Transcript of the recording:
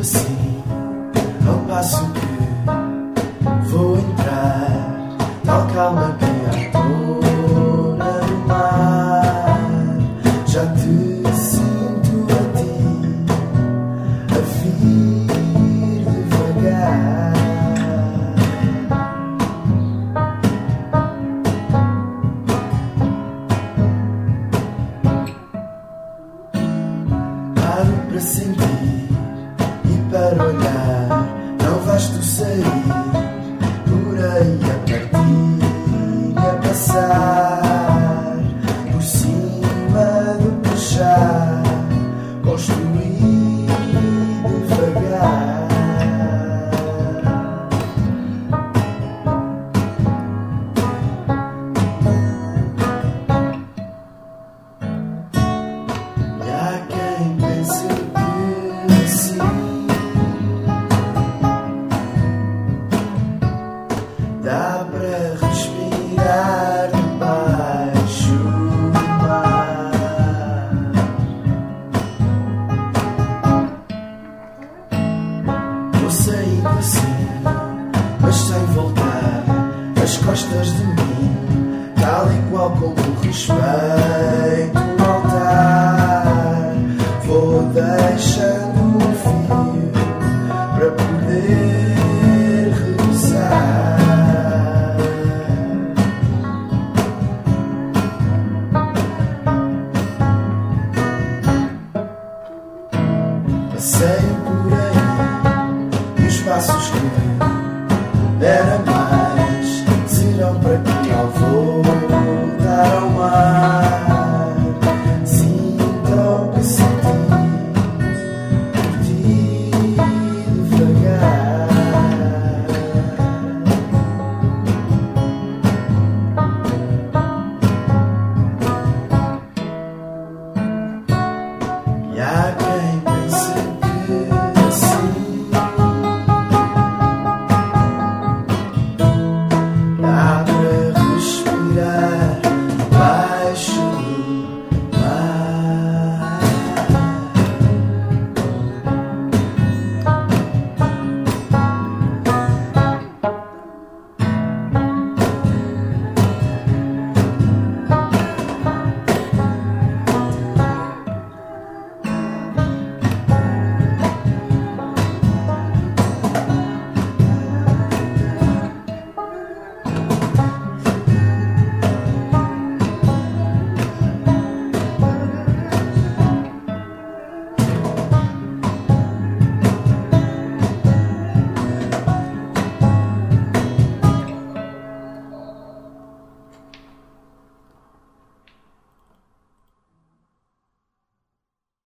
assim, ao passo que vou entrar, tal calma que a dor do mar. Já te sinto a ti, a vir devagar. Para sentir olhar, não vais tu sair. costas de mim, tal e qual como respeito. I.